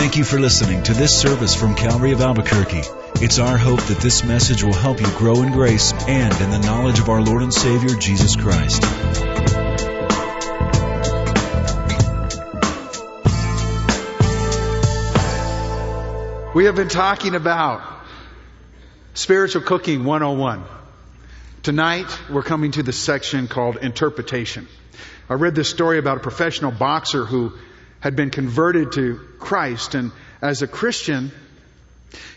Thank you for listening to this service from Calvary of Albuquerque. It's our hope that this message will help you grow in grace and in the knowledge of our Lord and Savior, Jesus Christ. We have been talking about Spiritual Cooking 101. Tonight, we're coming to the section called Interpretation. I read this story about a professional boxer who had been converted to Christ, and as a Christian,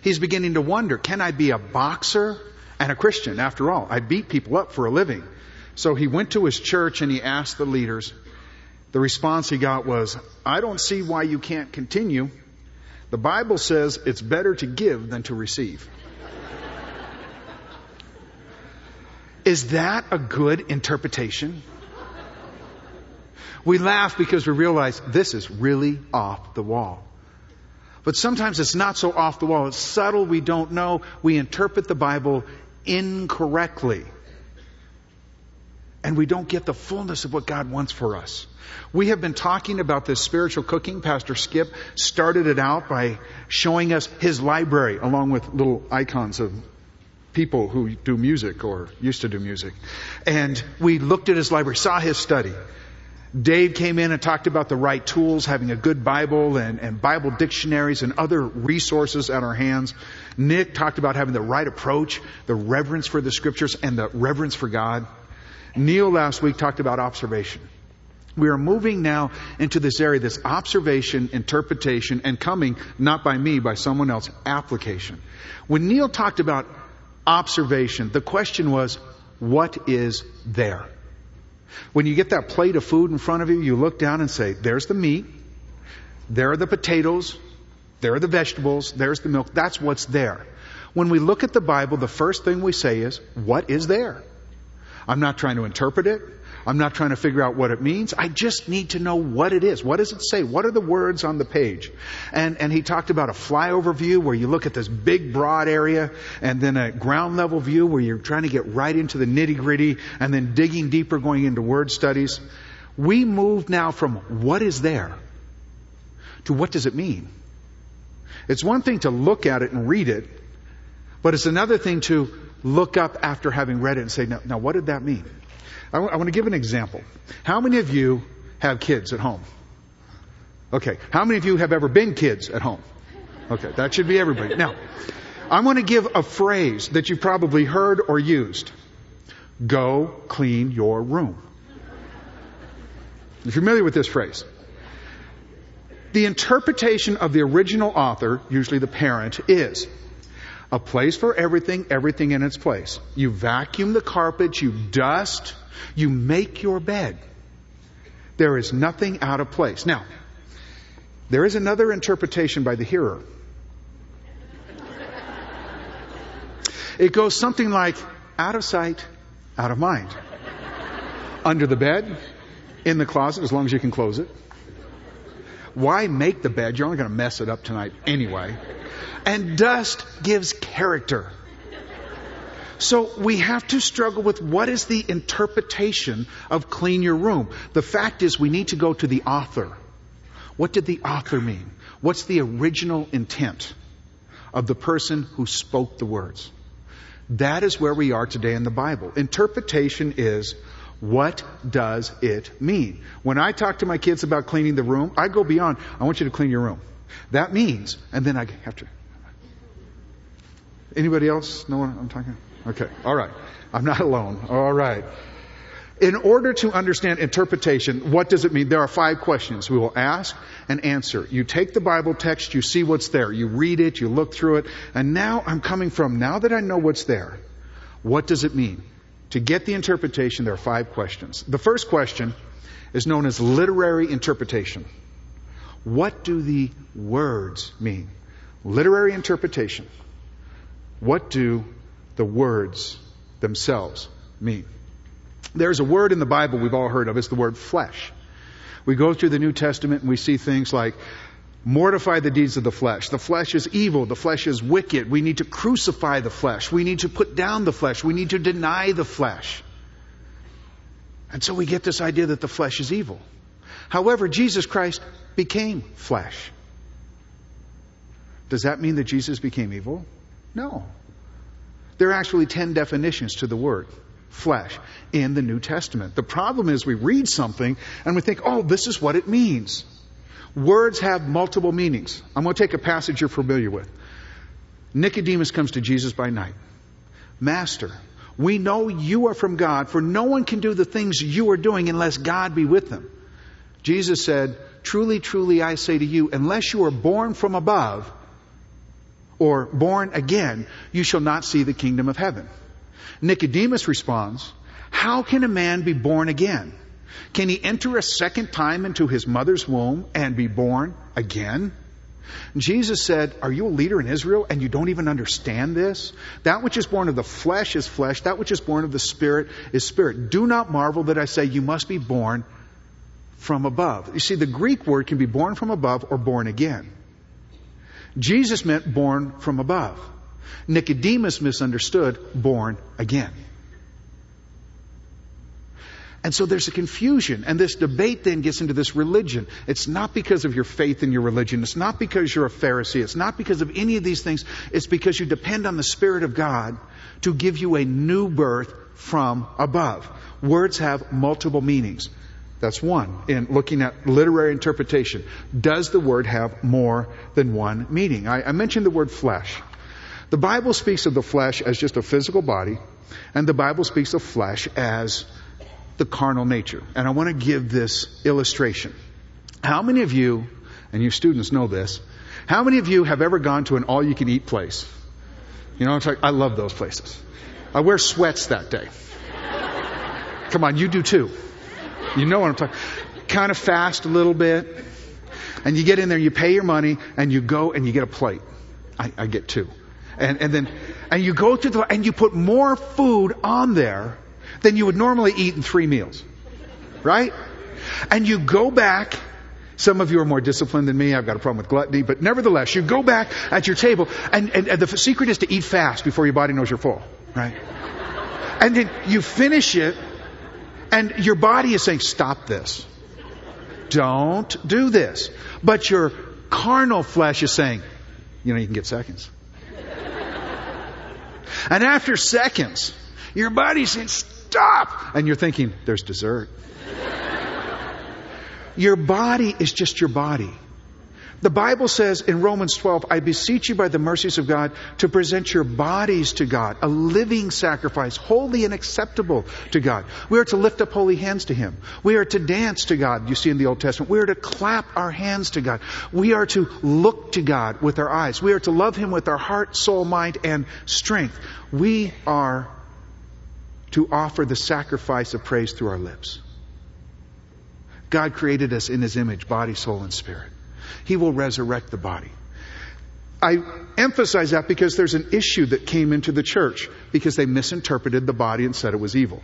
he's beginning to wonder, can I be a boxer and a Christian? After all, I beat people up for a living. So he went to his church and he asked the leaders. The response he got was, I don't see why you can't continue. The Bible says it's better to give than to receive. Is that a good interpretation? We laugh because we realize this is really off the wall. But sometimes it's not so off the wall. It's subtle. We don't know. We interpret the Bible incorrectly. And we don't get the fullness of what God wants for us. We have been talking about this spiritual cooking. Pastor Skip started it out by showing us his library along with little icons of people who do music or used to do music. And we looked at his library, saw his study. Dave came in and talked about the right tools, having a good Bible and, and, Bible dictionaries and other resources at our hands. Nick talked about having the right approach, the reverence for the scriptures, and the reverence for God. Neil last week talked about observation. We are moving now into this area, this observation, interpretation, and coming, not by me, by someone else, application. When Neil talked about observation, the question was, what is there? When you get that plate of food in front of you, you look down and say, there's the meat, there are the potatoes, there are the vegetables, there's the milk. That's what's there. When we look at the Bible, the first thing we say is, what is there? I'm not trying to interpret it. I'm not trying to figure out what it means. I just need to know what it is. What does it say? What are the words on the page? And, and he talked about a flyover view where you look at this big broad area and then a ground level view where you're trying to get right into the nitty gritty and then digging deeper going into word studies. We move now from what is there to what does it mean? It's one thing to look at it and read it, but it's another thing to look up after having read it and say, now, now what did that mean? I, w- I want to give an example. How many of you have kids at home? Okay. How many of you have ever been kids at home? Okay. That should be everybody. Now, I want to give a phrase that you've probably heard or used. Go clean your room. You're familiar with this phrase. The interpretation of the original author, usually the parent, is a place for everything, everything in its place. You vacuum the carpet, you dust, you make your bed. There is nothing out of place. Now, there is another interpretation by the hearer. It goes something like out of sight, out of mind. Under the bed, in the closet, as long as you can close it. Why make the bed? You're only going to mess it up tonight anyway. And dust gives character. So we have to struggle with what is the interpretation of clean your room. The fact is we need to go to the author. What did the author mean? What's the original intent of the person who spoke the words? That is where we are today in the Bible. Interpretation is what does it mean? When I talk to my kids about cleaning the room, I go beyond, I want you to clean your room. That means, and then I have to. Anybody else know what I'm talking? Okay, all right. I'm not alone. All right. In order to understand interpretation, what does it mean? There are five questions we will ask and answer. You take the Bible text, you see what's there, you read it, you look through it, and now I'm coming from, now that I know what's there, what does it mean? To get the interpretation, there are five questions. The first question is known as literary interpretation. What do the words mean? Literary interpretation. What do the words themselves mean? There's a word in the Bible we've all heard of. It's the word flesh. We go through the New Testament and we see things like mortify the deeds of the flesh. The flesh is evil. The flesh is wicked. We need to crucify the flesh. We need to put down the flesh. We need to deny the flesh. And so we get this idea that the flesh is evil. However, Jesus Christ became flesh. Does that mean that Jesus became evil? No. There are actually 10 definitions to the word flesh in the New Testament. The problem is we read something and we think, oh, this is what it means. Words have multiple meanings. I'm going to take a passage you're familiar with. Nicodemus comes to Jesus by night. Master, we know you are from God, for no one can do the things you are doing unless God be with them. Jesus said, Truly, truly, I say to you, unless you are born from above, or born again, you shall not see the kingdom of heaven. Nicodemus responds, How can a man be born again? Can he enter a second time into his mother's womb and be born again? Jesus said, Are you a leader in Israel and you don't even understand this? That which is born of the flesh is flesh, that which is born of the spirit is spirit. Do not marvel that I say you must be born from above. You see, the Greek word can be born from above or born again. Jesus meant born from above. Nicodemus misunderstood born again. And so there's a confusion, and this debate then gets into this religion. It's not because of your faith in your religion. It's not because you're a Pharisee. It's not because of any of these things. It's because you depend on the Spirit of God to give you a new birth from above. Words have multiple meanings. That's one. In looking at literary interpretation, does the word have more than one meaning? I, I mentioned the word flesh. The Bible speaks of the flesh as just a physical body, and the Bible speaks of flesh as the carnal nature. And I want to give this illustration. How many of you, and you students know this, how many of you have ever gone to an all you can eat place? You know, like, I love those places. I wear sweats that day. Come on, you do too. You know what I'm talking. Kind of fast a little bit. And you get in there, you pay your money, and you go and you get a plate. I, I get two. And, and then, and you go to the, and you put more food on there than you would normally eat in three meals. Right? And you go back, some of you are more disciplined than me. I've got a problem with gluttony, but nevertheless, you go back at your table, and, and, and, the secret is to eat fast before your body knows you're full, right? And then you finish it, and your body is saying, "Stop this! Don't do this." But your carnal flesh is saying, "You know, you can get seconds." And after seconds, your body's saying, stop! And you're thinking, there's dessert. your body is just your body. The Bible says in Romans 12, I beseech you by the mercies of God to present your bodies to God, a living sacrifice, holy and acceptable to God. We are to lift up holy hands to Him. We are to dance to God, you see in the Old Testament. We are to clap our hands to God. We are to look to God with our eyes. We are to love Him with our heart, soul, mind, and strength. We are to offer the sacrifice of praise through our lips. God created us in His image, body, soul, and spirit. He will resurrect the body. I emphasize that because there's an issue that came into the church because they misinterpreted the body and said it was evil.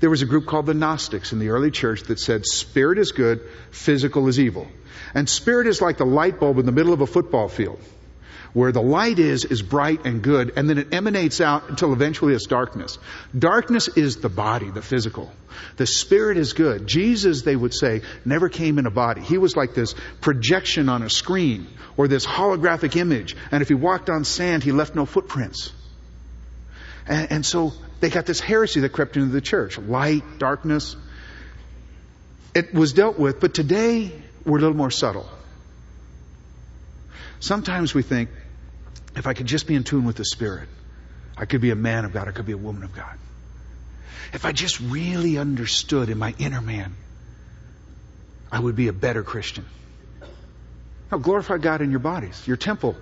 There was a group called the Gnostics in the early church that said spirit is good, physical is evil. And spirit is like the light bulb in the middle of a football field. Where the light is, is bright and good, and then it emanates out until eventually it's darkness. Darkness is the body, the physical. The spirit is good. Jesus, they would say, never came in a body. He was like this projection on a screen, or this holographic image, and if he walked on sand, he left no footprints. And, and so they got this heresy that crept into the church. Light, darkness. It was dealt with, but today we're a little more subtle. Sometimes we think, if I could just be in tune with the Spirit, I could be a man of God, I could be a woman of God. If I just really understood in my inner man, I would be a better Christian. Now, glorify God in your bodies, your temple.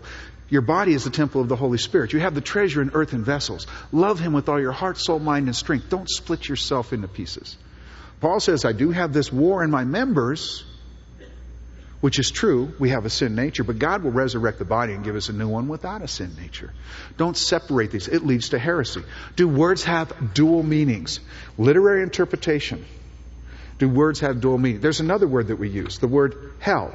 Your body is the temple of the Holy Spirit. You have the treasure in earthen vessels. Love Him with all your heart, soul, mind, and strength. Don't split yourself into pieces. Paul says, I do have this war in my members, which is true. We have a sin nature, but God will resurrect the body and give us a new one without a sin nature. Don't separate these. It leads to heresy. Do words have dual meanings? Literary interpretation. Do words have dual meaning? There's another word that we use, the word hell.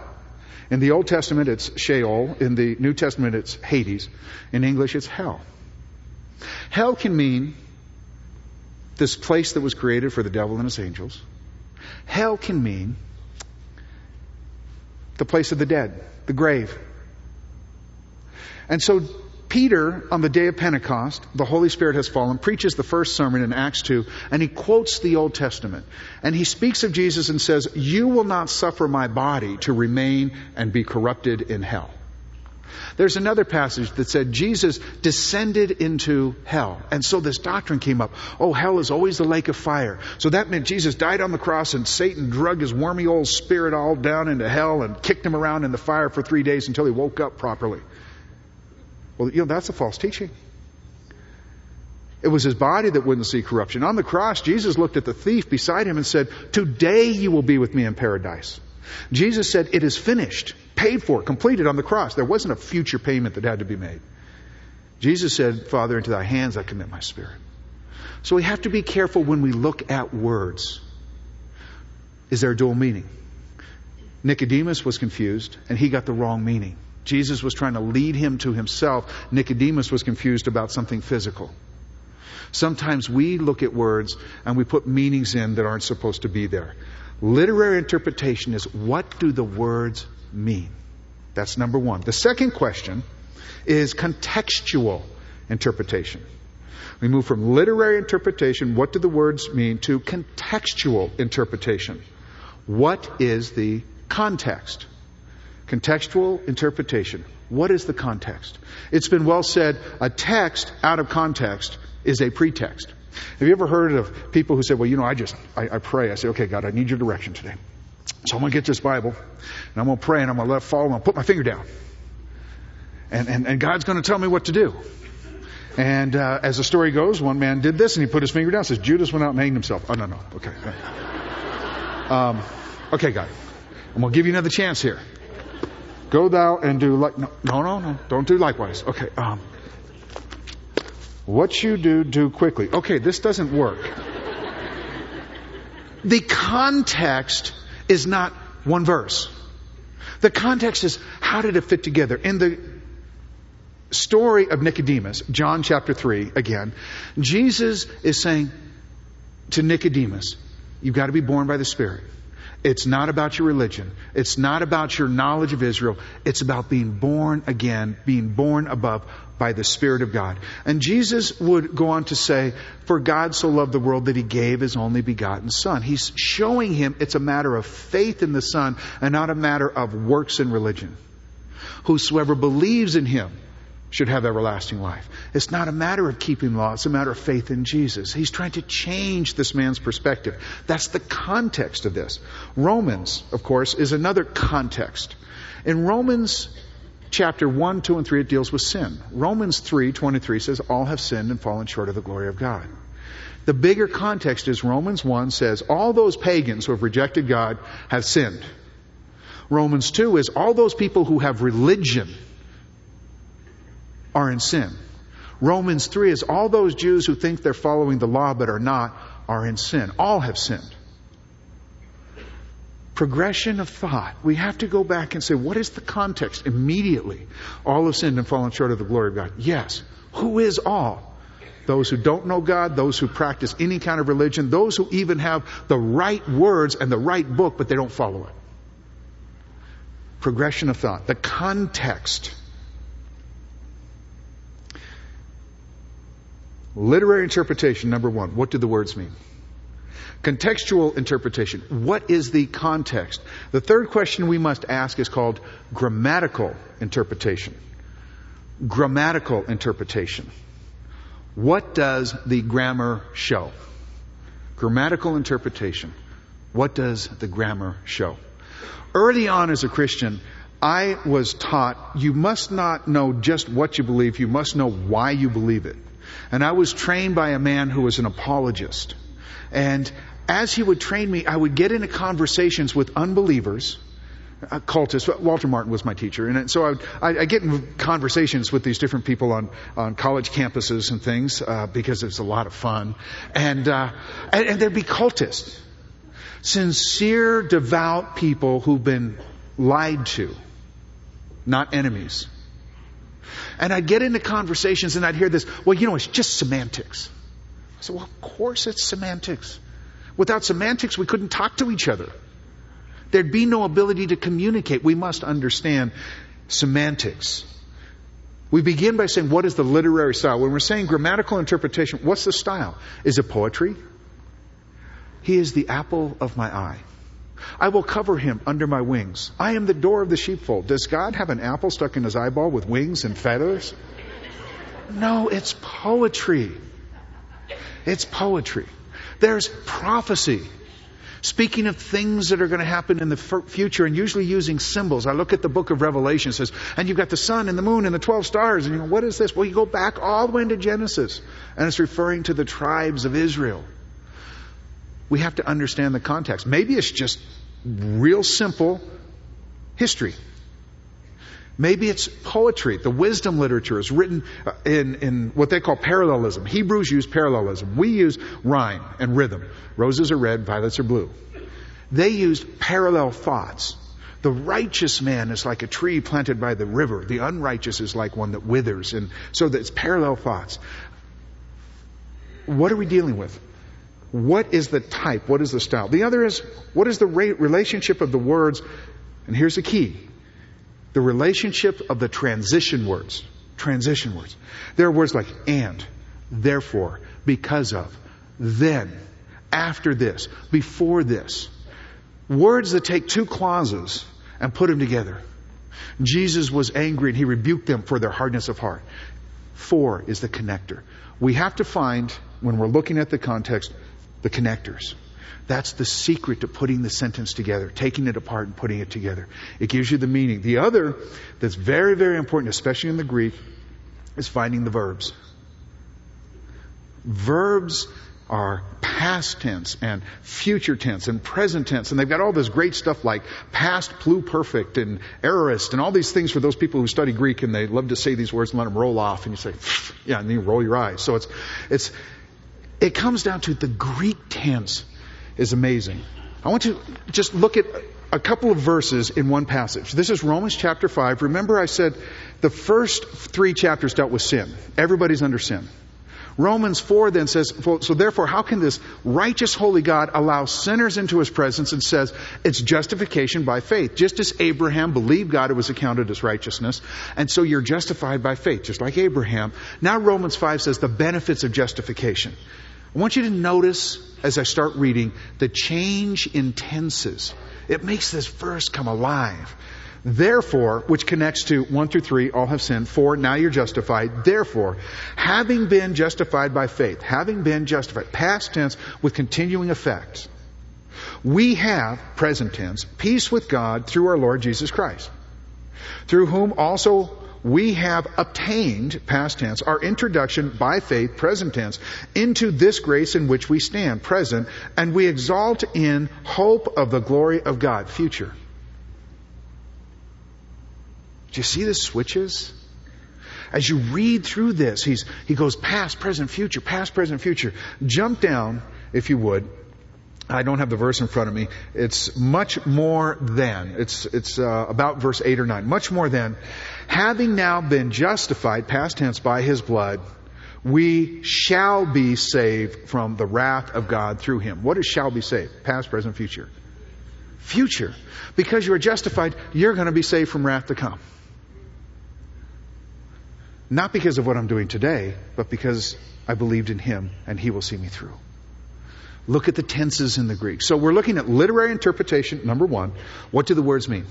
In the Old Testament, it's Sheol. In the New Testament, it's Hades. In English, it's hell. Hell can mean this place that was created for the devil and his angels. Hell can mean the place of the dead, the grave. And so Peter, on the day of Pentecost, the Holy Spirit has fallen, preaches the first sermon in Acts 2, and he quotes the Old Testament. And he speaks of Jesus and says, You will not suffer my body to remain and be corrupted in hell. There's another passage that said Jesus descended into hell. And so this doctrine came up. Oh, hell is always the lake of fire. So that meant Jesus died on the cross and Satan drug his wormy old spirit all down into hell and kicked him around in the fire for three days until he woke up properly. Well, you know, that's a false teaching. It was his body that wouldn't see corruption. On the cross, Jesus looked at the thief beside him and said, Today you will be with me in paradise. Jesus said, It is finished, paid for, completed on the cross. There wasn't a future payment that had to be made. Jesus said, Father, into thy hands I commit my spirit. So we have to be careful when we look at words. Is there a dual meaning? Nicodemus was confused and he got the wrong meaning. Jesus was trying to lead him to himself. Nicodemus was confused about something physical. Sometimes we look at words and we put meanings in that aren't supposed to be there. Literary interpretation is what do the words mean? That's number one. The second question is contextual interpretation. We move from literary interpretation, what do the words mean, to contextual interpretation. What is the context? Contextual interpretation. What is the context? It's been well said, a text out of context is a pretext. Have you ever heard of people who say, well, you know, I just, I, I pray. I say, okay, God, I need your direction today. So I'm going to get this Bible and I'm going to pray and I'm going to let fall and I'll put my finger down. And, and, and God's going to tell me what to do. And uh, as the story goes, one man did this and he put his finger down. Says Judas went out and hanged himself. Oh no no okay. Um, okay, God, I'm gonna give you another chance here. Go thou and do like no no no don't do likewise. Okay. Um, what you do, do quickly. Okay, this doesn't work. The context is not one verse. The context is how did it fit together? In the story of Nicodemus, John chapter 3, again, Jesus is saying to Nicodemus, You've got to be born by the Spirit. It's not about your religion. It's not about your knowledge of Israel. It's about being born again, being born above by the Spirit of God. And Jesus would go on to say, For God so loved the world that he gave his only begotten Son. He's showing him it's a matter of faith in the Son and not a matter of works in religion. Whosoever believes in him should have everlasting life. It's not a matter of keeping law, it's a matter of faith in Jesus. He's trying to change this man's perspective. That's the context of this. Romans, of course, is another context. In Romans chapter 1, 2, and 3, it deals with sin. Romans 3, 23 says, All have sinned and fallen short of the glory of God. The bigger context is Romans 1 says, All those pagans who have rejected God have sinned. Romans 2 is, All those people who have religion are in sin. Romans 3 is all those Jews who think they're following the law but are not are in sin. All have sinned. Progression of thought. We have to go back and say, what is the context? Immediately, all have sinned and fallen short of the glory of God. Yes. Who is all? Those who don't know God, those who practice any kind of religion, those who even have the right words and the right book, but they don't follow it. Progression of thought. The context Literary interpretation, number one. What do the words mean? Contextual interpretation. What is the context? The third question we must ask is called grammatical interpretation. Grammatical interpretation. What does the grammar show? Grammatical interpretation. What does the grammar show? Early on as a Christian, I was taught you must not know just what you believe, you must know why you believe it. And I was trained by a man who was an apologist. And as he would train me, I would get into conversations with unbelievers, uh, cultists. Walter Martin was my teacher, and so I, would, I, I get in conversations with these different people on on college campuses and things uh, because it's a lot of fun, and, uh, and and there'd be cultists, sincere, devout people who've been lied to, not enemies. And I'd get into conversations and I'd hear this, well, you know, it's just semantics. I said, well, of course it's semantics. Without semantics, we couldn't talk to each other. There'd be no ability to communicate. We must understand semantics. We begin by saying, what is the literary style? When we're saying grammatical interpretation, what's the style? Is it poetry? He is the apple of my eye. I will cover him under my wings. I am the door of the sheepfold. Does God have an apple stuck in his eyeball with wings and feathers? No, it's poetry. It's poetry. There's prophecy. Speaking of things that are going to happen in the future and usually using symbols. I look at the book of Revelation, says, and you've got the sun and the moon and the 12 stars. And you go, what is this? Well, you go back all the way into Genesis and it's referring to the tribes of Israel. We have to understand the context. Maybe it's just real simple history. Maybe it's poetry. The wisdom literature is written uh, in, in what they call parallelism. Hebrews use parallelism. We use rhyme and rhythm. Roses are red, violets are blue. They used parallel thoughts. The righteous man is like a tree planted by the river. The unrighteous is like one that withers. And so it's parallel thoughts. What are we dealing with? What is the type? What is the style? The other is, what is the relationship of the words? And here's the key the relationship of the transition words. Transition words. There are words like and, therefore, because of, then, after this, before this. Words that take two clauses and put them together. Jesus was angry and he rebuked them for their hardness of heart. For is the connector. We have to find, when we're looking at the context, the connectors. That's the secret to putting the sentence together, taking it apart and putting it together. It gives you the meaning. The other that's very, very important, especially in the Greek, is finding the verbs. Verbs are past tense and future tense and present tense, and they've got all this great stuff like past pluperfect and aorist and all these things for those people who study Greek and they love to say these words and let them roll off, and you say, yeah, and then you roll your eyes. So it's, it's, it comes down to the Greek tense is amazing. I want to just look at a couple of verses in one passage. This is Romans chapter 5. Remember, I said the first three chapters dealt with sin. Everybody's under sin. Romans 4 then says, so therefore, how can this righteous, holy God allow sinners into his presence and says it's justification by faith? Just as Abraham believed God, it was accounted as righteousness. And so you're justified by faith, just like Abraham. Now Romans 5 says the benefits of justification. I want you to notice as I start reading the change in tenses. It makes this verse come alive. Therefore, which connects to 1 through 3, all have sinned. 4, now you're justified. Therefore, having been justified by faith, having been justified, past tense with continuing effects, we have, present tense, peace with God through our Lord Jesus Christ, through whom also we have obtained, past tense, our introduction by faith, present tense, into this grace in which we stand, present, and we exalt in hope of the glory of God, future. Do you see the switches? As you read through this, he's, he goes past, present, future, past, present, future. Jump down, if you would, I don't have the verse in front of me. It's much more than. It's, it's uh, about verse 8 or 9. Much more than. Having now been justified, past tense, by his blood, we shall be saved from the wrath of God through him. What is shall be saved? Past, present, future. Future. Because you are justified, you're going to be saved from wrath to come. Not because of what I'm doing today, but because I believed in him and he will see me through. Look at the tenses in the Greek. So we're looking at literary interpretation, number one. What do the words mean?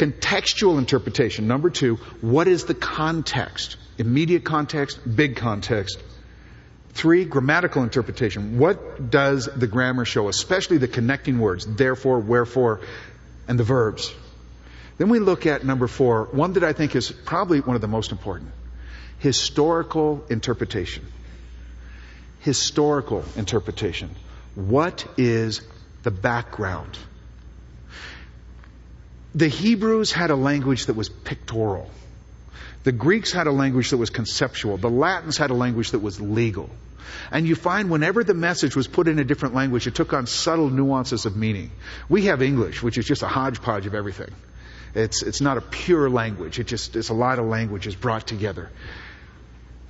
Contextual interpretation. Number two, what is the context? Immediate context, big context. Three, grammatical interpretation. What does the grammar show? Especially the connecting words, therefore, wherefore, and the verbs. Then we look at number four, one that I think is probably one of the most important. Historical interpretation. Historical interpretation. What is the background? The Hebrews had a language that was pictorial. The Greeks had a language that was conceptual. The Latins had a language that was legal. And you find whenever the message was put in a different language, it took on subtle nuances of meaning. We have English, which is just a hodgepodge of everything. It's, it's not a pure language. It just, it's a lot of languages brought together.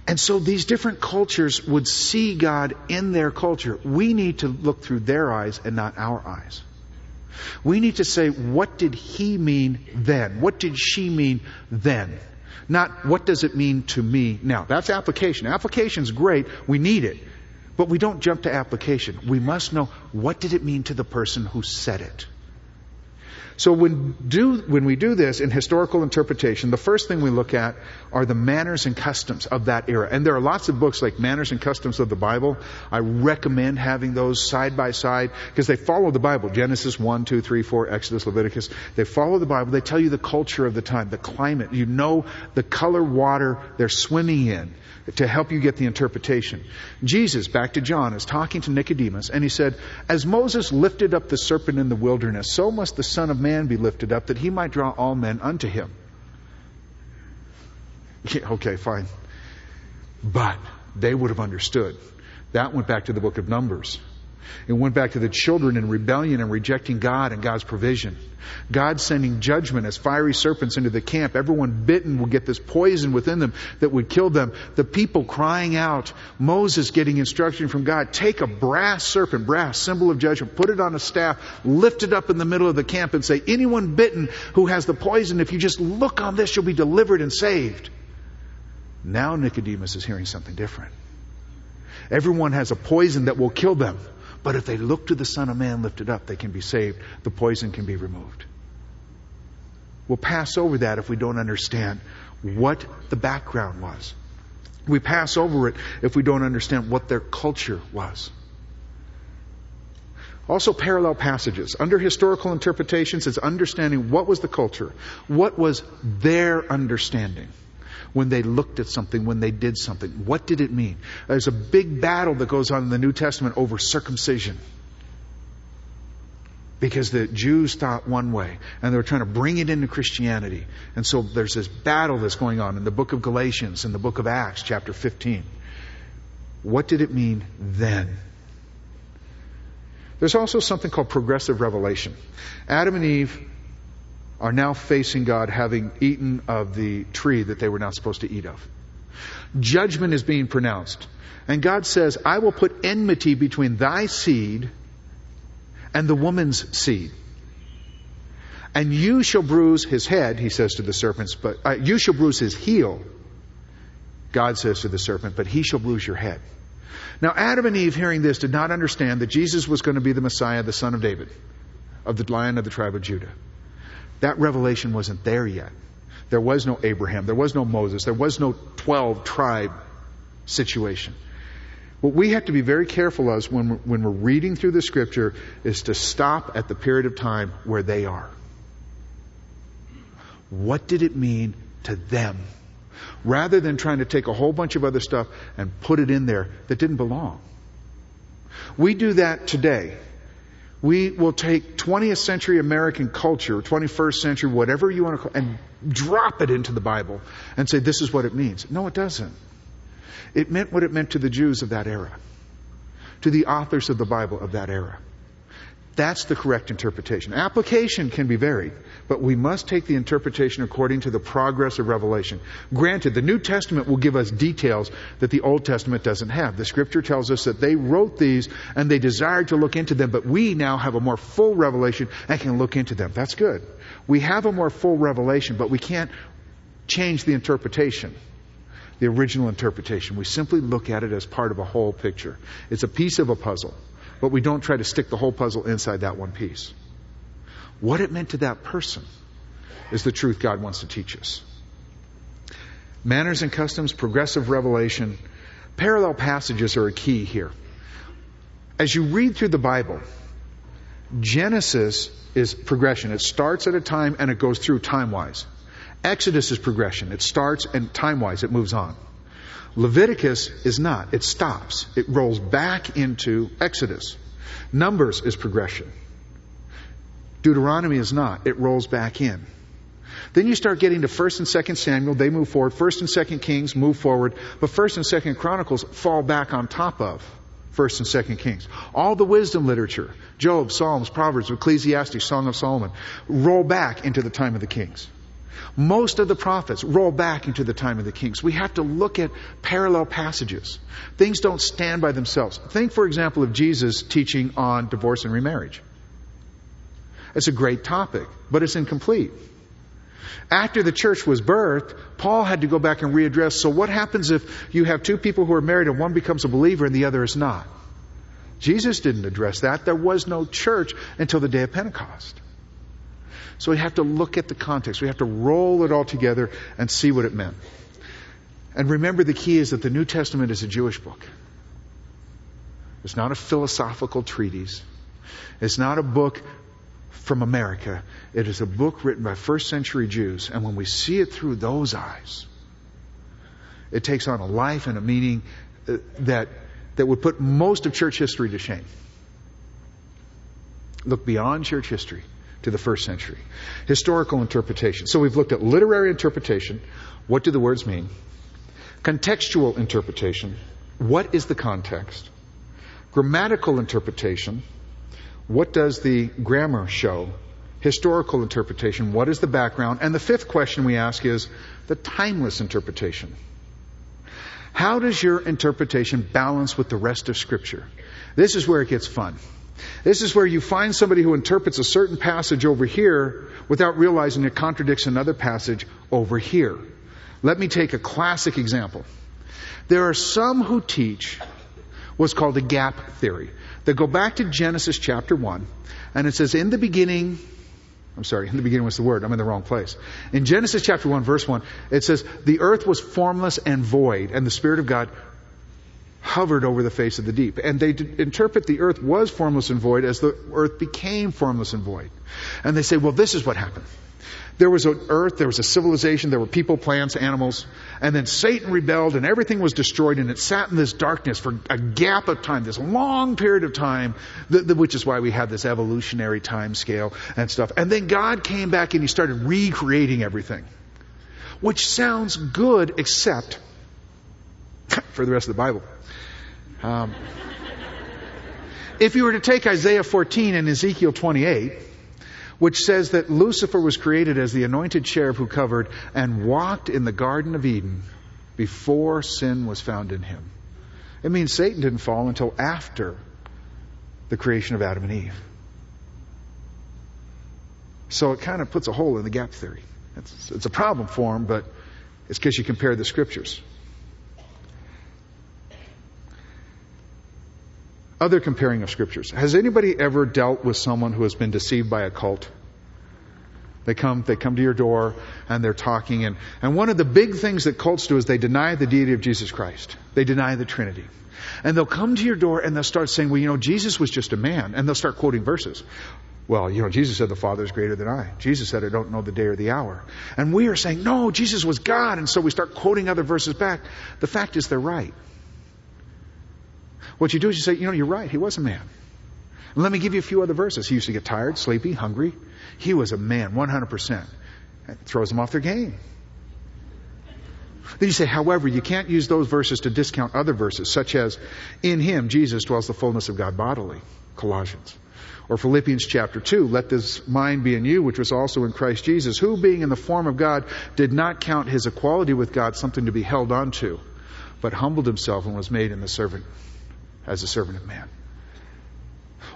And so these different cultures would see God in their culture. We need to look through their eyes and not our eyes. We need to say, what did he mean then? What did she mean then? Not what does it mean to me now. That's application. Application's great. We need it. But we don't jump to application. We must know what did it mean to the person who said it. So when, do, when we do this in historical interpretation, the first thing we look at are the manners and customs of that era. And there are lots of books like Manners and Customs of the Bible. I recommend having those side by side because they follow the Bible. Genesis 1, 2, 3, 4, Exodus, Leviticus. They follow the Bible. They tell you the culture of the time, the climate. You know the color water they're swimming in to help you get the interpretation. Jesus, back to John, is talking to Nicodemus, and he said, As Moses lifted up the serpent in the wilderness, so must the Son of Man be lifted up, that he might draw all men unto him. Yeah, okay, fine. But they would have understood. That went back to the book of Numbers. It went back to the children in rebellion and rejecting God and God's provision. God sending judgment as fiery serpents into the camp. Everyone bitten will get this poison within them that would kill them. The people crying out. Moses getting instruction from God. Take a brass serpent, brass, symbol of judgment, put it on a staff, lift it up in the middle of the camp and say, anyone bitten who has the poison, if you just look on this, you'll be delivered and saved. Now Nicodemus is hearing something different. Everyone has a poison that will kill them. But if they look to the Son of Man lifted up, they can be saved. The poison can be removed. We'll pass over that if we don't understand what the background was. We pass over it if we don't understand what their culture was. Also, parallel passages. Under historical interpretations, it's understanding what was the culture, what was their understanding when they looked at something, when they did something. What did it mean? There's a big battle that goes on in the New Testament over circumcision. Because the Jews thought one way, and they were trying to bring it into Christianity. And so there's this battle that's going on in the book of Galatians, in the book of Acts, chapter 15. What did it mean then? There's also something called progressive revelation. Adam and Eve are now facing God having eaten of the tree that they were not supposed to eat of. Judgment is being pronounced. And God says, I will put enmity between thy seed and the woman's seed. And you shall bruise his head, he says to the serpents, but uh, you shall bruise his heel. God says to the serpent, but he shall bruise your head. Now, Adam and Eve, hearing this, did not understand that Jesus was going to be the Messiah, the son of David, of the lion of the tribe of Judah. That revelation wasn't there yet. There was no Abraham. There was no Moses. There was no 12 tribe situation. What we have to be very careful of when we're, when we're reading through the scripture is to stop at the period of time where they are. What did it mean to them? Rather than trying to take a whole bunch of other stuff and put it in there that didn't belong. We do that today we will take 20th century American culture, 21st century, whatever you want to call it, and drop it into the Bible and say, this is what it means. No, it doesn't. It meant what it meant to the Jews of that era, to the authors of the Bible of that era. That's the correct interpretation. Application can be varied, but we must take the interpretation according to the progress of revelation. Granted, the New Testament will give us details that the Old Testament doesn't have. The scripture tells us that they wrote these and they desired to look into them, but we now have a more full revelation and can look into them. That's good. We have a more full revelation, but we can't change the interpretation the original interpretation. We simply look at it as part of a whole picture. It's a piece of a puzzle but we don't try to stick the whole puzzle inside that one piece. What it meant to that person is the truth God wants to teach us. Manners and customs, progressive revelation, parallel passages are a key here. As you read through the Bible, Genesis is progression. It starts at a time and it goes through time wise. Exodus is progression. It starts and time wise it moves on. Leviticus is not. It stops. It rolls back into Exodus. Numbers is progression. Deuteronomy is not. It rolls back in. Then you start getting to 1st and 2nd Samuel, they move forward. 1st and 2nd Kings move forward. But 1st and 2nd Chronicles fall back on top of 1st and 2nd Kings. All the wisdom literature, Job, Psalms, Proverbs, Ecclesiastes, Song of Solomon, roll back into the time of the Kings. Most of the prophets roll back into the time of the kings. We have to look at parallel passages. Things don't stand by themselves. Think, for example, of Jesus teaching on divorce and remarriage. It's a great topic, but it's incomplete. After the church was birthed, Paul had to go back and readdress. So what happens if you have two people who are married and one becomes a believer and the other is not? Jesus didn't address that. There was no church until the day of Pentecost. So we have to look at the context. We have to roll it all together and see what it meant. And remember the key is that the New Testament is a Jewish book. It's not a philosophical treatise. It's not a book from America. It is a book written by first century Jews. And when we see it through those eyes, it takes on a life and a meaning uh, that, that would put most of church history to shame. Look beyond church history to the first century. Historical interpretation. So we've looked at literary interpretation. What do the words mean? Contextual interpretation. What is the context? Grammatical interpretation. What does the grammar show? Historical interpretation. What is the background? And the fifth question we ask is the timeless interpretation. How does your interpretation balance with the rest of Scripture? This is where it gets fun. This is where you find somebody who interprets a certain passage over here without realizing it contradicts another passage over here. Let me take a classic example. There are some who teach what's called a gap theory. They go back to Genesis chapter 1, and it says, In the beginning, I'm sorry, in the beginning was the word. I'm in the wrong place. In Genesis chapter 1, verse 1, it says, The earth was formless and void, and the Spirit of God hovered over the face of the deep. And they interpret the earth was formless and void as the earth became formless and void. And they say, well, this is what happened. There was an earth, there was a civilization, there were people, plants, animals, and then Satan rebelled and everything was destroyed and it sat in this darkness for a gap of time, this long period of time, which is why we have this evolutionary time scale and stuff. And then God came back and he started recreating everything. Which sounds good except for the rest of the Bible. Um, if you were to take Isaiah 14 and Ezekiel 28, which says that Lucifer was created as the anointed cherub who covered and walked in the Garden of Eden before sin was found in him. It means Satan didn't fall until after the creation of Adam and Eve. So it kind of puts a hole in the gap theory. It's, it's a problem for him, but it's because you compare the scriptures. Other comparing of scriptures. Has anybody ever dealt with someone who has been deceived by a cult? They come, they come to your door and they're talking and, and one of the big things that cults do is they deny the deity of Jesus Christ. They deny the Trinity. And they'll come to your door and they'll start saying, well, you know, Jesus was just a man. And they'll start quoting verses. Well, you know, Jesus said the Father is greater than I. Jesus said, I don't know the day or the hour. And we are saying, no, Jesus was God. And so we start quoting other verses back. The fact is they're right. What you do is you say, you know, you're right. He was a man. And let me give you a few other verses. He used to get tired, sleepy, hungry. He was a man, 100%. It throws them off their game. Then you say, however, you can't use those verses to discount other verses, such as, in him, Jesus dwells the fullness of God bodily, Colossians. Or Philippians chapter 2, let this mind be in you, which was also in Christ Jesus, who being in the form of God did not count his equality with God something to be held on to, but humbled himself and was made in the servant as a servant of man.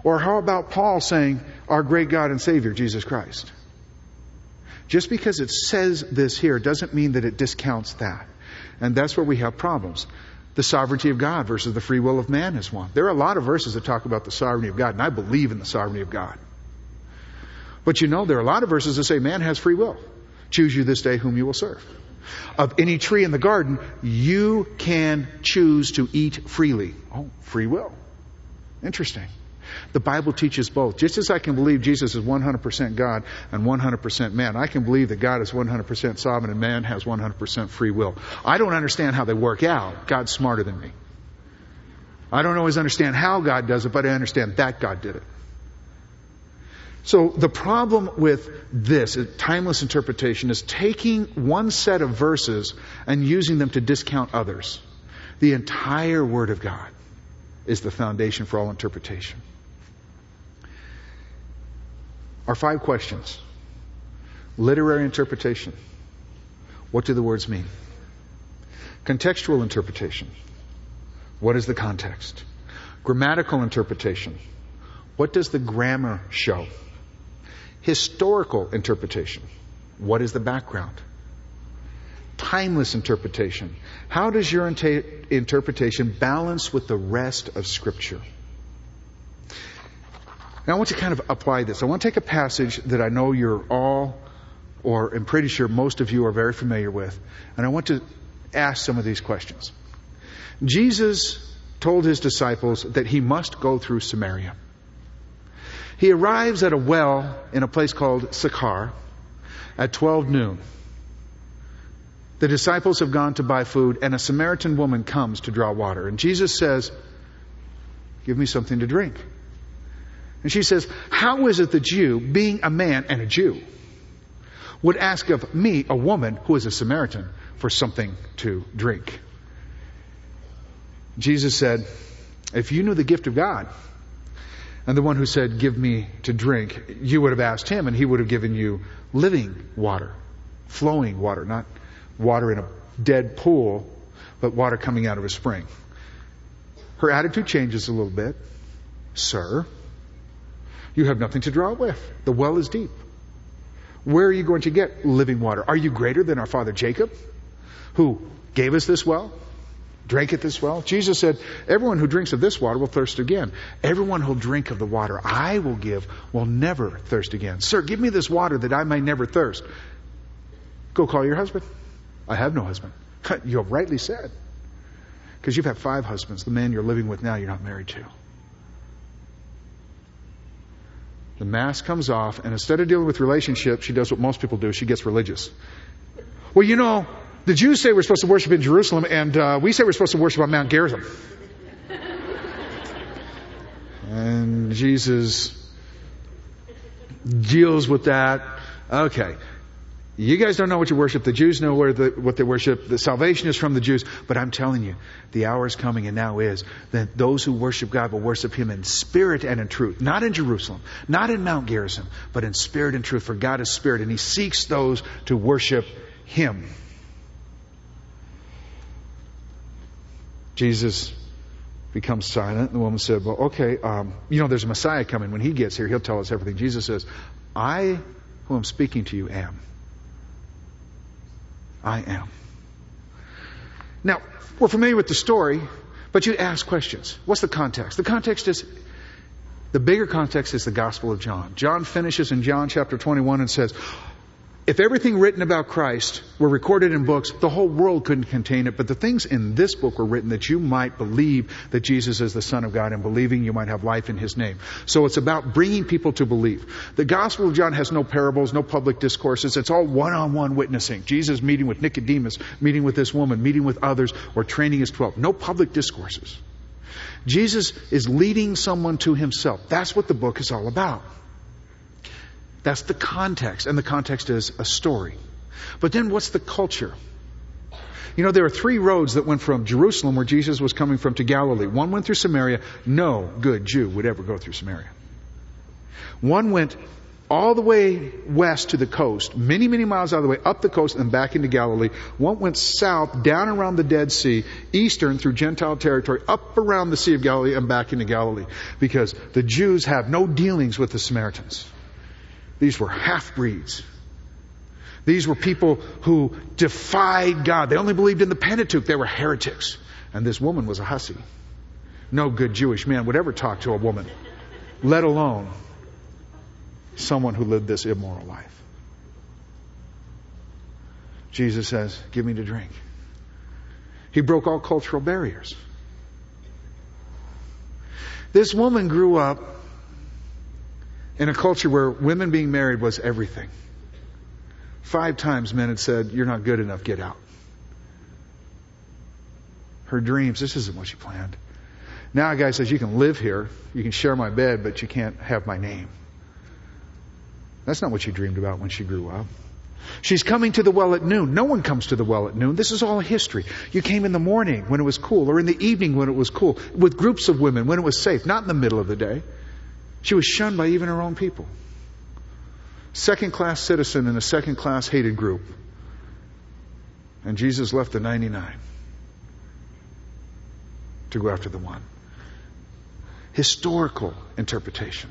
Or how about Paul saying, our great God and Savior, Jesus Christ? Just because it says this here doesn't mean that it discounts that. And that's where we have problems. The sovereignty of God versus the free will of man is one. There are a lot of verses that talk about the sovereignty of God, and I believe in the sovereignty of God. But you know, there are a lot of verses that say man has free will. Choose you this day whom you will serve. Of any tree in the garden, you can choose to eat freely. Oh, free will. Interesting. The Bible teaches both. Just as I can believe Jesus is 100% God and 100% man, I can believe that God is 100% sovereign and man has 100% free will. I don't understand how they work out. God's smarter than me. I don't always understand how God does it, but I understand that God did it. So the problem with this, timeless interpretation, is taking one set of verses and using them to discount others. The entire Word of God is the foundation for all interpretation. Our five questions. Literary interpretation. What do the words mean? Contextual interpretation. What is the context? Grammatical interpretation. What does the grammar show? Historical interpretation. What is the background? Timeless interpretation. How does your inter- interpretation balance with the rest of Scripture? Now I want to kind of apply this. I want to take a passage that I know you're all, or I'm pretty sure most of you are very familiar with, and I want to ask some of these questions. Jesus told his disciples that he must go through Samaria. He arrives at a well in a place called Sychar at 12 noon. The disciples have gone to buy food, and a Samaritan woman comes to draw water. And Jesus says, Give me something to drink. And she says, How is it that you, being a man and a Jew, would ask of me, a woman who is a Samaritan, for something to drink? Jesus said, If you knew the gift of God, and the one who said, Give me to drink, you would have asked him, and he would have given you living water, flowing water, not water in a dead pool, but water coming out of a spring. Her attitude changes a little bit. Sir, you have nothing to draw with. The well is deep. Where are you going to get living water? Are you greater than our father Jacob, who gave us this well? Drank at this well? Jesus said, Everyone who drinks of this water will thirst again. Everyone who'll drink of the water I will give will never thirst again. Sir, give me this water that I may never thirst. Go call your husband. I have no husband. You have rightly said. Because you've had five husbands. The man you're living with now, you're not married to. The mask comes off, and instead of dealing with relationships, she does what most people do. She gets religious. Well, you know, the Jews say we're supposed to worship in Jerusalem, and uh, we say we're supposed to worship on Mount Gerizim. and Jesus deals with that. Okay. You guys don't know what you worship. The Jews know where the, what they worship. The salvation is from the Jews. But I'm telling you, the hour is coming and now is that those who worship God will worship Him in spirit and in truth. Not in Jerusalem, not in Mount Gerizim, but in spirit and truth. For God is spirit and He seeks those to worship Him. Jesus becomes silent. And the woman said, Well, okay, um, you know, there's a Messiah coming. When he gets here, he'll tell us everything. Jesus says, I, who am speaking to you, am. I am. Now, we're familiar with the story, but you ask questions. What's the context? The context is the bigger context is the Gospel of John. John finishes in John chapter 21 and says, if everything written about Christ were recorded in books, the whole world couldn't contain it. But the things in this book were written that you might believe that Jesus is the Son of God and believing you might have life in His name. So it's about bringing people to believe. The Gospel of John has no parables, no public discourses. It's all one-on-one witnessing. Jesus meeting with Nicodemus, meeting with this woman, meeting with others, or training his twelve. No public discourses. Jesus is leading someone to himself. That's what the book is all about. That's the context, and the context is a story. But then what's the culture? You know, there are three roads that went from Jerusalem, where Jesus was coming from, to Galilee. One went through Samaria. No good Jew would ever go through Samaria. One went all the way west to the coast, many, many miles out of the way, up the coast and back into Galilee. One went south, down around the Dead Sea, eastern through Gentile territory, up around the Sea of Galilee and back into Galilee. Because the Jews have no dealings with the Samaritans. These were half breeds. These were people who defied God. They only believed in the Pentateuch. They were heretics. And this woman was a hussy. No good Jewish man would ever talk to a woman, let alone someone who lived this immoral life. Jesus says, Give me to drink. He broke all cultural barriers. This woman grew up in a culture where women being married was everything. Five times men had said, You're not good enough, get out. Her dreams, this isn't what she planned. Now a guy says, You can live here, you can share my bed, but you can't have my name. That's not what she dreamed about when she grew up. She's coming to the well at noon. No one comes to the well at noon. This is all history. You came in the morning when it was cool, or in the evening when it was cool, with groups of women when it was safe, not in the middle of the day. She was shunned by even her own people. Second class citizen in a second class hated group. And Jesus left the 99 to go after the one. Historical interpretation.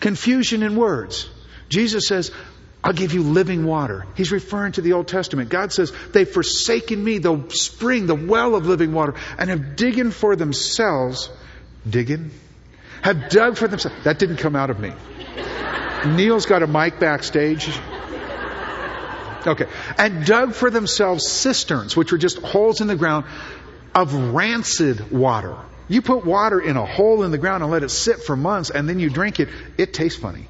Confusion in words. Jesus says, I'll give you living water. He's referring to the Old Testament. God says, they've forsaken me, the spring, the well of living water, and have digging for themselves, digging? Have dug for themselves. That didn't come out of me. Neil's got a mic backstage. Okay. And dug for themselves cisterns, which were just holes in the ground of rancid water. You put water in a hole in the ground and let it sit for months and then you drink it, it tastes funny.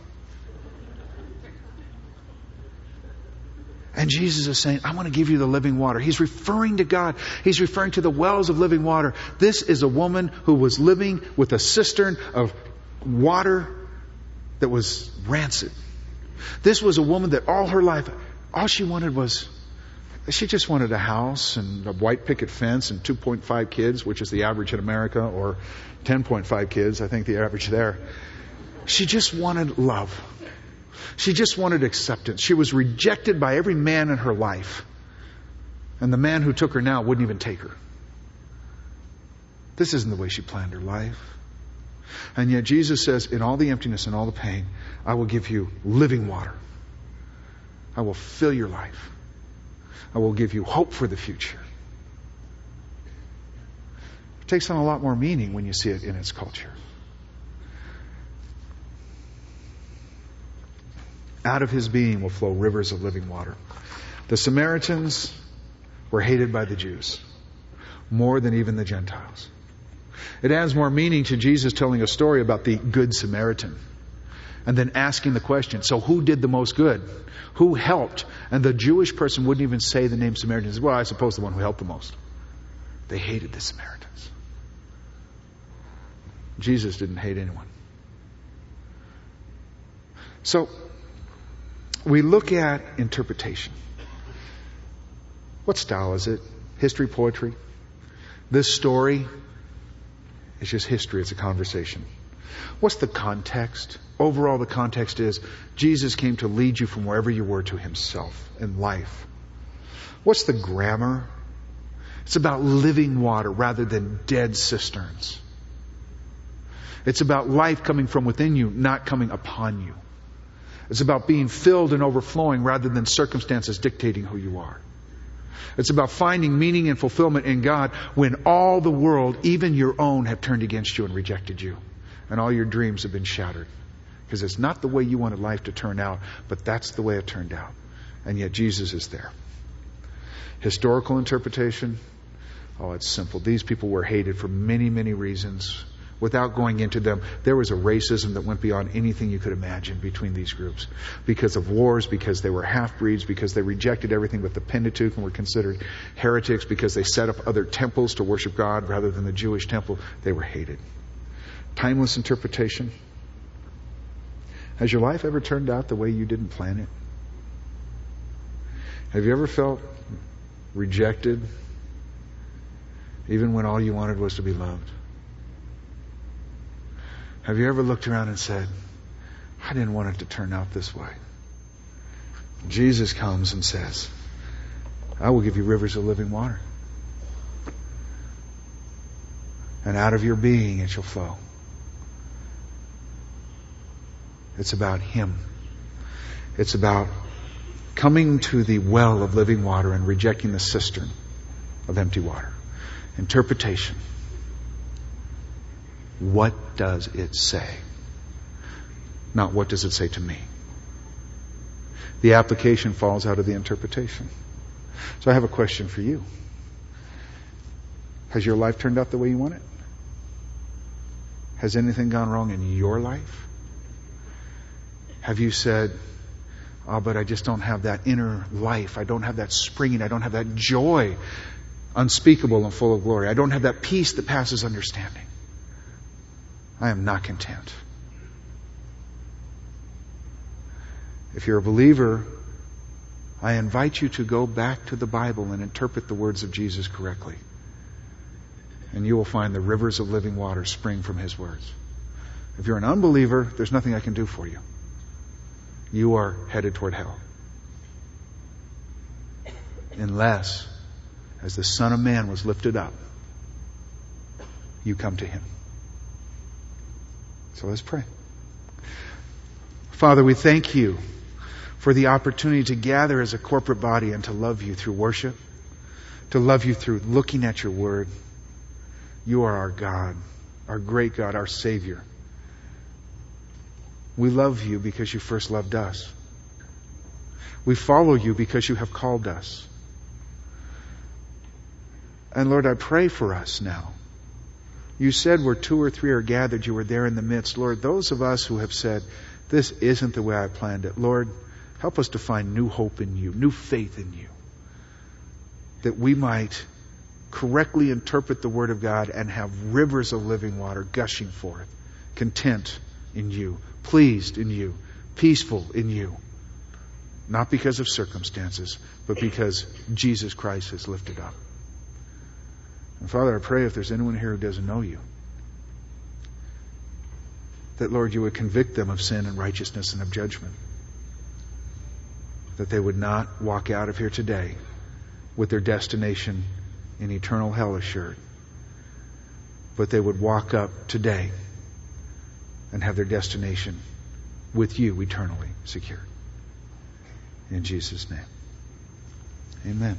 And Jesus is saying, I want to give you the living water. He's referring to God. He's referring to the wells of living water. This is a woman who was living with a cistern of water that was rancid. This was a woman that all her life, all she wanted was, she just wanted a house and a white picket fence and 2.5 kids, which is the average in America, or 10.5 kids, I think the average there. She just wanted love. She just wanted acceptance. She was rejected by every man in her life. And the man who took her now wouldn't even take her. This isn't the way she planned her life. And yet Jesus says, in all the emptiness and all the pain, I will give you living water. I will fill your life. I will give you hope for the future. It takes on a lot more meaning when you see it in its culture. Out of his being will flow rivers of living water. The Samaritans were hated by the Jews more than even the Gentiles. It adds more meaning to Jesus telling a story about the Good Samaritan and then asking the question, so who did the most good? Who helped? And the Jewish person wouldn't even say the name Samaritan. Well, I suppose the one who helped the most. They hated the Samaritans. Jesus didn't hate anyone. So, we look at interpretation. What style is it? History, poetry? This story is just history, it's a conversation. What's the context? Overall, the context is Jesus came to lead you from wherever you were to himself in life. What's the grammar? It's about living water rather than dead cisterns. It's about life coming from within you, not coming upon you. It's about being filled and overflowing rather than circumstances dictating who you are. It's about finding meaning and fulfillment in God when all the world, even your own, have turned against you and rejected you. And all your dreams have been shattered. Because it's not the way you wanted life to turn out, but that's the way it turned out. And yet Jesus is there. Historical interpretation, oh, it's simple. These people were hated for many, many reasons without going into them, there was a racism that went beyond anything you could imagine between these groups. Because of wars, because they were half breeds, because they rejected everything but the Pentateuch and were considered heretics, because they set up other temples to worship God rather than the Jewish temple, they were hated. Timeless interpretation. Has your life ever turned out the way you didn't plan it? Have you ever felt rejected even when all you wanted was to be loved? Have you ever looked around and said, I didn't want it to turn out this way? Jesus comes and says, I will give you rivers of living water. And out of your being it shall flow. It's about Him. It's about coming to the well of living water and rejecting the cistern of empty water. Interpretation. What does it say? Not what does it say to me? The application falls out of the interpretation. So I have a question for you. Has your life turned out the way you want it? Has anything gone wrong in your life? Have you said, oh, but I just don't have that inner life. I don't have that springing. I don't have that joy unspeakable and full of glory. I don't have that peace that passes understanding. I am not content. If you're a believer, I invite you to go back to the Bible and interpret the words of Jesus correctly. And you will find the rivers of living water spring from His words. If you're an unbeliever, there's nothing I can do for you. You are headed toward hell. Unless, as the Son of Man was lifted up, you come to Him. So let's pray. Father, we thank you for the opportunity to gather as a corporate body and to love you through worship, to love you through looking at your word. You are our God, our great God, our Savior. We love you because you first loved us. We follow you because you have called us. And Lord, I pray for us now. You said where two or three are gathered, you were there in the midst. Lord, those of us who have said, this isn't the way I planned it, Lord, help us to find new hope in you, new faith in you. That we might correctly interpret the Word of God and have rivers of living water gushing forth, content in you, pleased in you, peaceful in you. Not because of circumstances, but because Jesus Christ has lifted up. And Father, I pray if there's anyone here who doesn't know you, that Lord, you would convict them of sin and righteousness and of judgment. That they would not walk out of here today with their destination in eternal hell assured, but they would walk up today and have their destination with you eternally secured. In Jesus' name. Amen.